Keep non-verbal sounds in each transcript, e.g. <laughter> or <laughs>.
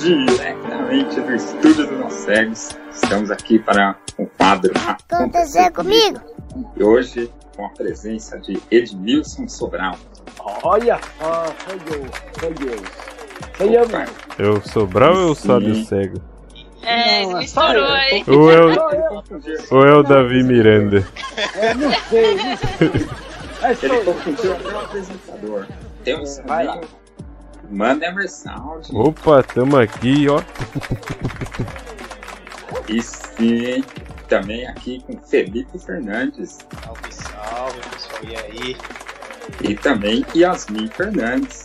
Diretamente do estúdio do Nós Cegos, estamos aqui para o quadro Acontecer comigo? E hoje com a presença de Edmilson Sobral. Olha foi eu, foi eu. Foi eu Opa. Eu Sobral ou eu Sim. sábio cego? É, Não, misturou, hein? Ou é o, ou é o Davi Miranda? É, não sei, não sei. É <laughs> Ele confundiu até o apresentador. Temos Vai lá. também Manda Emersound. Opa, tamo aqui, ó. E sim, também aqui com Felipe Fernandes. Salve, salve, pessoal. E aí? E também Yasmin Fernandes.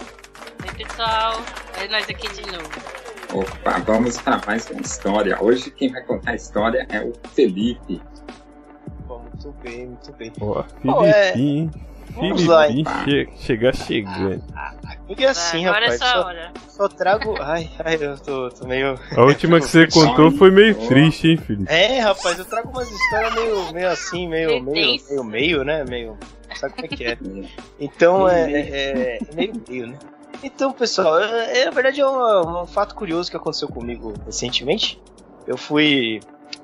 Oi, pessoal. É nós aqui de novo. Opa, vamos para mais uma história. Hoje quem vai contar a história é o Felipe. Pô, muito bem, muito bem. Ó, Pô, é- Filipinho. Vamos lá, Filipinho che chegar chegando. Porque assim, Agora rapaz, é só, hora. só trago. Ai, ai, eu tô, tô meio. A última que você contou foi meio triste, hein, Felipe? É, rapaz, eu trago umas histórias meio, meio assim, meio, Meio meio, meio, né? Meio. Sabe como é que é? Então é, é, é meio meio, né? Então, pessoal, é, é, na verdade é um, um fato curioso que aconteceu comigo recentemente. Eu fui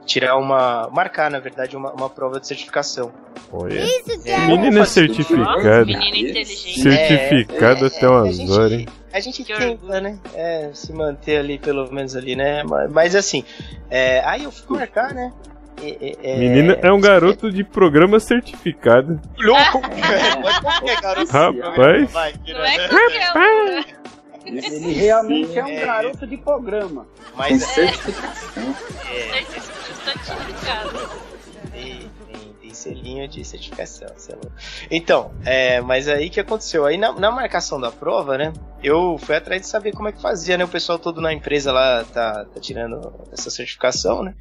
tirar uma. marcar, na verdade, uma, uma prova de certificação. Olha. É, é. Menina certificada. Menino inteligente. Certificado É, até a umas horas, hein? A gente Que tenta, orgulho. né? É, se manter ali, pelo menos ali, né? Mas, mas assim, é, aí eu fui marcar, né? E- é, Menina é um garoto de programa certificado. Louco! <laughs> Mas como que é garoto? Rapaz. Vai, Não é né? qualquer um, né? Isso Ele realmente sim, é um é. garoto de programa. Mas certificação. é, Certificado. tem, tem, tem selinho de certificação, sei lá. Então, é, mas aí que aconteceu? Aí na, na marcação da prova, né? Eu fui atrás de saber como é que fazia, né? O pessoal todo na empresa lá tá, tá tirando essa certificação, né?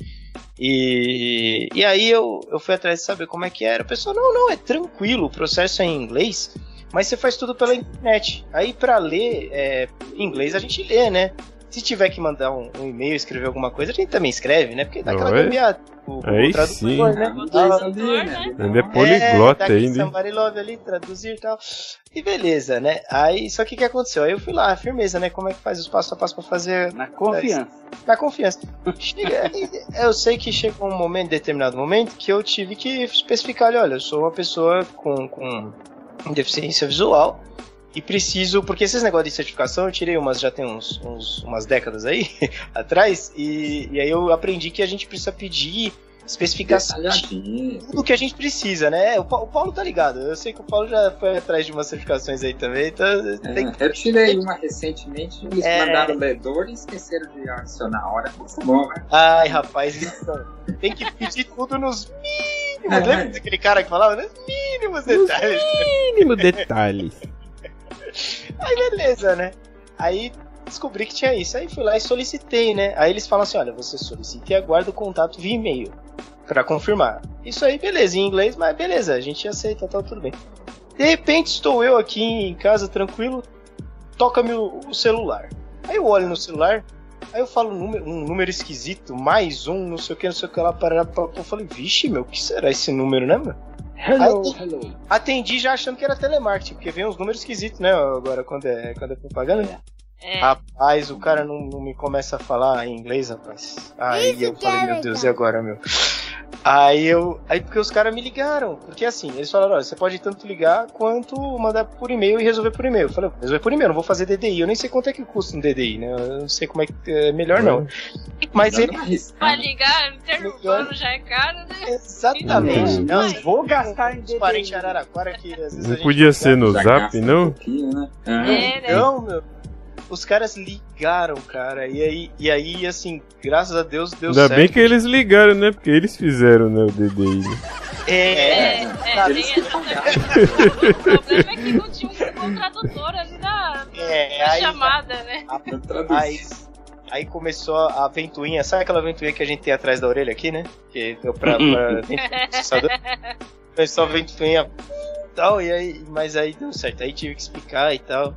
E, e aí eu, eu fui atrás de saber como é que era. O pessoal, não, não, é tranquilo, o processo é em inglês, mas você faz tudo pela internet. Aí pra ler é, em inglês a gente lê, né? Se tiver que mandar um, um e-mail, escrever alguma coisa, a gente também escreve, né? Porque dá aquela Oi? gambiarra. O, Aí o tradutor, sim. né? Ali, né? Ainda é poliglota é, dá aquele ainda, hein? somebody love ali, traduzir e tal. E beleza, né? Aí, só que o que aconteceu? Aí eu fui lá, firmeza, né? Como é que faz os passo a passo pra fazer Na confiança. na confiança. Chega, aí, eu sei que chegou um momento, determinado momento, que eu tive que especificar, olha, eu sou uma pessoa com, com deficiência visual e preciso, porque esses negócios de certificação eu tirei umas, já tem uns, uns- umas décadas aí <laughs> atrás, e, e aí eu aprendi que a gente precisa pedir especificação Detalhadinho. tudo que a gente precisa, né? O, o Paulo tá ligado. Eu sei que o Paulo já foi atrás de umas certificações aí também, então tem. É, eu tirei uma recentemente, eles É. mandaram ledor e esqueceram de adicionar a hora. É bom, né? Ai, rapaz, tem que pedir tudo nos mínimos. É. Lembra daquele cara que falava? Mínimos detalhes. Mínimo detalhe. <laughs> Aí beleza, né? Aí descobri que tinha isso. Aí fui lá e solicitei, né? Aí eles falam assim: olha, você solicita e aguarda o contato via e-mail pra confirmar. Isso aí, beleza, em inglês, mas beleza, a gente aceita, tá tudo bem. De repente estou eu aqui em casa tranquilo, toca-me o, o celular. Aí eu olho no celular, aí eu falo um número, um número esquisito, mais um, não sei o que, não sei o que lá, para, eu falei, vixe, meu, o que será esse número, né, meu? Hello, Aí- hello. Atendi já achando que era telemarketing, porque vem uns números esquisitos, né, agora quando é, quando é propaganda. É. Rapaz, o cara não, não me começa a falar em inglês, rapaz. Aí Isso eu falei, é meu Deus, e agora, meu? Aí eu. Aí porque os caras me ligaram. Porque assim, eles falaram, olha, você pode tanto ligar quanto mandar por e-mail e resolver por e-mail. Eu falei, resolver por e-mail, não vou fazer DDI. Eu nem sei quanto é que custa um DDI, né? Eu não sei como é que é melhor não. Mas ele. Pra ligar, interno já é caro, né? Exatamente. Não, Não vou gastar em DDI. Araraquara que às vezes Não podia ser no zap, um não? pouquinho, né? É, né? Não, meu. Os caras ligaram, cara. E aí, e aí assim, graças a Deus deu Ainda certo. bem que eles ligaram, né? Porque eles fizeram, né, o DDI. Né? É, É, é, Eles pagaram. <laughs> O problema é que não tinha um tradutor ali na, É, na aí- chamada, né? Eu traduzi. Aí, aí começou a ventoinha, sabe aquela ventoinha que a gente tem atrás da orelha aqui, né? Que deu pra. pra <laughs> começou a ventoinha e tal, e aí, mas aí deu certo. Aí tive que explicar e tal.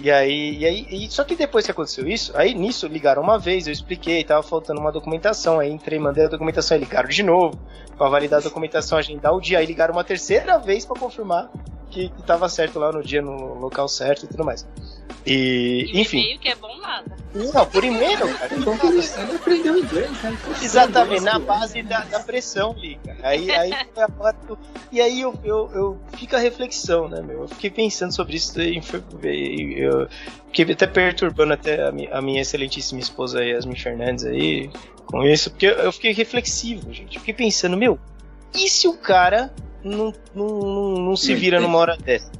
E aí, e aí, e só que depois que aconteceu isso, aí nisso ligaram uma vez, eu expliquei, tava faltando uma documentação, aí entrei, mandei a documentação, aí ligaram de novo, pra validar a documentação, agendar o dia, aí ligaram uma terceira vez pra confirmar que, que tava certo lá no dia, no local certo e tudo mais. E, E enfim. e-mail que é bom nada. Não, por e-mail, cara. Então ele aprendeu inglês, né? Exatamente, na base da, da pressão ali, cara. Aí, aí <laughs> foi a do- E aí eu, eu, eu fica a reflexão, né, meu? Eu fiquei pensando sobre isso e foi- eu fiquei até perturbando até a, mi- a minha excelentíssima esposa Yasmin Fernandes aí com isso, porque eu, eu fiquei reflexivo, gente. Eu fiquei pensando, meu, e se o cara não, não, não, não se vira numa hora dessa?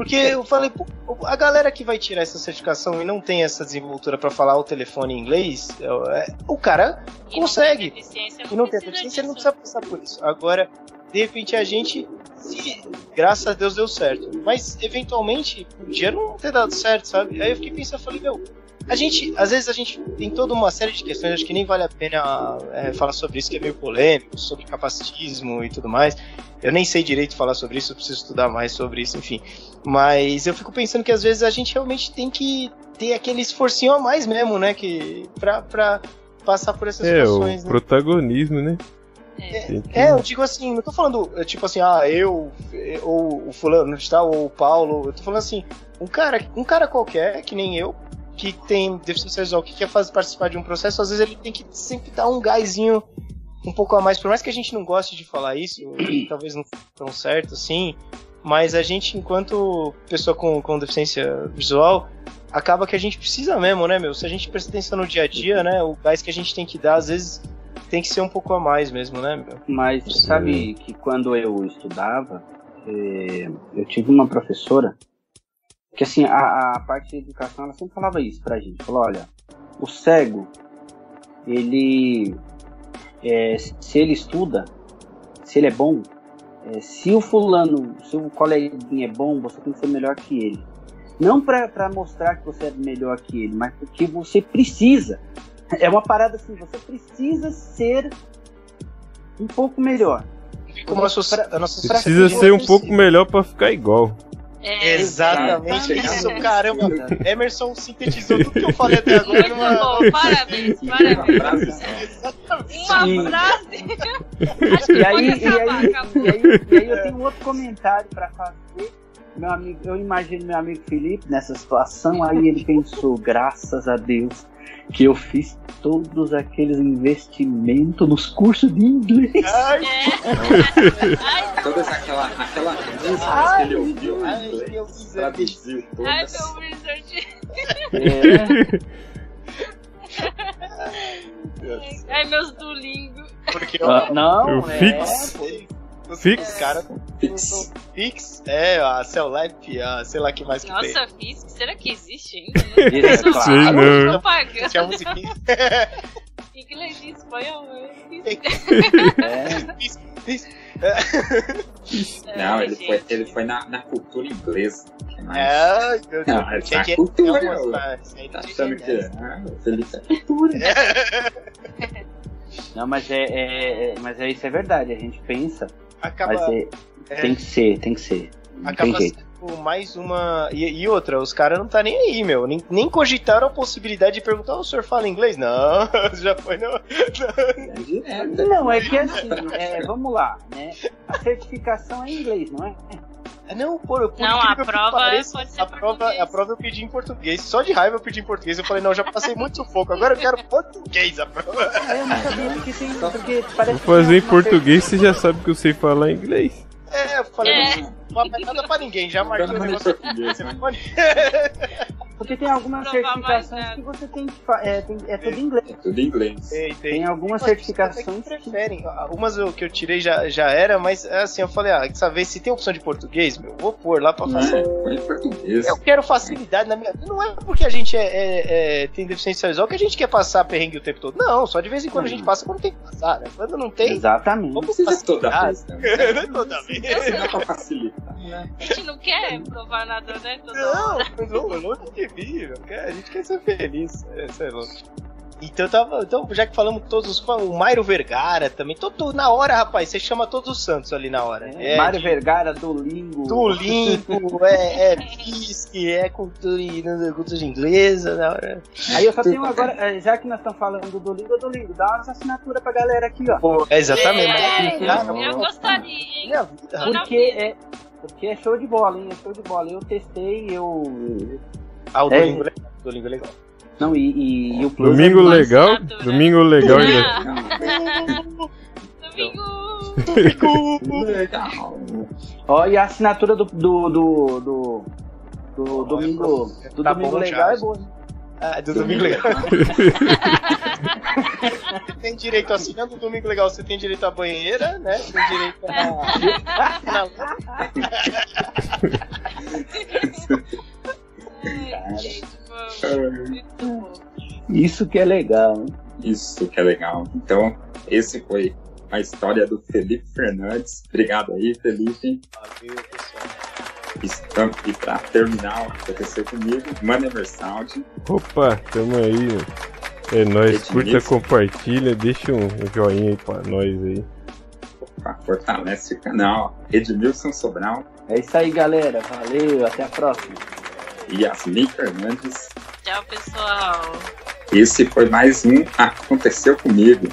Porque eu falei, pô, a galera que vai tirar essa certificação e não tem essa desenvoltura pra falar o telefone em inglês, é- o cara E Consegue. Não e não tem deficiência, ele não precisa passar por isso. Agora, de repente, a gente, se, graças a Deus, deu certo. Mas, eventualmente, podia não ter dado certo, sabe? Aí eu fiquei pensando, falei, meu, a gente, às vezes a gente tem toda uma série de questões, acho que nem vale a pena é, falar sobre isso, que é meio polêmico, sobre capacitismo e tudo mais. Eu nem sei direito falar sobre isso, eu preciso estudar mais sobre isso, enfim. Mas eu fico pensando que às vezes a gente realmente tem que ter aquele esforcinho a mais mesmo, né? Que, pra, pra passar por essas É, o situações, né? protagonismo, né? É. Que- É, eu digo assim, não tô falando, é, tipo assim, ah, eu, ou o fulano de tal, ou o Paulo, eu tô falando assim, um cara, um cara qualquer, que nem eu, que tem deficiência visual, que quer fazer participar de um processo, às vezes ele tem que sempre dar um gásinho um pouco a mais, por mais que a gente não goste de falar isso, <clears throat> talvez não tão certo assim, mas a gente, enquanto pessoa com, com deficiência visual, acaba que a gente precisa mesmo, né, meu? Se a gente presta atenção no dia a dia, né, o gás que a gente tem que dar, às vezes tem que ser um pouco a mais mesmo, né, meu? Mas sabe que quando eu estudava, eh, eu tive uma professora que assim, a, a parte de educação ela sempre falava isso pra gente. Falou, olha, o cego, ele eh, se ele estuda, se ele é bom, eh, se o fulano, se o coleguinha é bom, você tem que ser melhor que ele. Não pra, pra mostrar que você é melhor que ele, mas porque você precisa. É uma parada assim, você precisa ser um pouco melhor. Como a, soci- a nossa precisa não ser um pouco melhor pra ficar igual. É, Exatamente Exatamente. isso, caramba. Emerson sintetizou tudo que eu falei até agora Muito numa. bom, <laughs> parabéns, Uma parabéns. Uma frase. Acho que E aí, pode e aí, e aí, e aí eu tenho um outro comentário para fazer. Meu amigo, eu imagino meu amigo Felipe nessa situação, aí ele pensou, <laughs> graças a Deus, que eu fiz todos aqueles investimentos nos cursos de inglês. Ai, É. Todas aquela, aquela música Ai, que ele ouviu ai, em inglês, traduziu ai, todas. meu Wizard. É, Ai, meus Duolingo. porque ah, não, Eu é, fix. pô, os, Fix. os caras. Fix. Fix, é, a Cell Life, a sei lá que mais que tem. Nossa, Fisk, será que existe ainda? <laughs> É, Não claro. Sei não. Tô pagando. Tinha musiquinha. <laughs> Inglês e espanhol. é. Fix, Fix. Não, ele foi, ele foi na, na cultura inglesa. mais- Ai, meu Deus. Não, é que- cultura. aí Tá achando que- que ah, o Felipe é cultura. <laughs> Não, mas é, é- é- mas é isso é verdade. A gente pensa, Acaba, mas é- é, tem que ser, tem que ser. Não tem acaba jeito. sendo mais uma. E, e outra, os caras não tá nem aí, meu. Nem, nem cogitaram a possibilidade de perguntar: o senhor fala inglês? Não, <laughs> já foi no. É direto. Não, é que assim, é, vamos lá, né? A certificação é em inglês, não é? Não, por, por Não, incrível a que prova pareça, pode ser a prova, português. a prova eu pedi em português. Só de raiva eu pedi em português. Eu falei, não, já passei muito sufoco. Agora eu quero português a prova. É, <laughs> eu não sabia porque tem. Porque parece Vou fazer em que português, você já sabe que eu sei falar inglês. É, eu falei, É. não não vai nada pra ninguém. Já marquei o Não, não, negócio. português, né? <laughs> Porque tem algumas certificações que você tem que. É, tem, é tudo em inglês. É tudo em inglês. Tem, Tem algumas Umas pessoas até certificações que que. preferem. Umas eu- que eu tirei já, já era, mas é assim, eu falei, ah, dessa vez se tem opção de português, meu, vou pôr lá pra fazer. Não, foi em português. Eu quero facilidade na minha vida. Não é porque a gente é, é- é- tem deficiência visual que a gente quer passar perrengue o tempo todo. Não, só de vez em quando a gente passa quando tem que passar, né? Quando não tem, Exatamente. vamos Precisa toda vez, né? Não é toda vez. Não é pra facilitar, né? A gente não quer provar nada, né? Toda Não, não, de mim, não quer- a gente quer ser feliz. É, sei lá. Então, tava, então, já que falamos todos os fãs, o Mairo Vergara também, todo, na hora, rapaz, você chama todos os santos ali na hora. É, Mário de- Vergara, Dolingo. Duolingo, <laughs> é, é Fisk, é cultura, cultura inglesa, na hora. Aí eu só tenho agora, é, já que nós estamos falando do Dolingo, Dolingo, dá umas assinaturas pra galera aqui, ó. É, exatamente. É, mas- eu gostaria, hein? Porque é, Porque é show de bola, hein? É show de bola. Eu testei, eu. Ah, o É. Domingo é legal. Domingo é legal. Não, e, e, e o Plus. Domingo é- legal, assinatura. domingo legal ainda. <laughs> Domingo! Legal. Ó, e a assinatura do. do. do. do, do Ó, domingo. Do tá domingo bom legal já. é boa. né? Ah, do Domingo Legal. Você <laughs> tem direito, assinando o Domingo Legal, você tem direito à banheira, né? Tem direito a. Isso que é legal, hein? Isso que é legal. Então, esse foi a história do Felipe Fernandes. Obrigado aí, Felipe. Valeu, pessoal. Estamos aqui para terminar o que aconteceu comigo. Manda Sound. Opa, tamo aí. É nóis, Edmilson. curta, compartilha, deixa um um joinha aí pra nós aí. Opa, Fortalece o canal. Edmilson Sobral É isso aí, galera. Valeu, até a próxima. e Yasmin Fernandes. Tchau, pessoal. Esse foi mais um Aconteceu Comigo.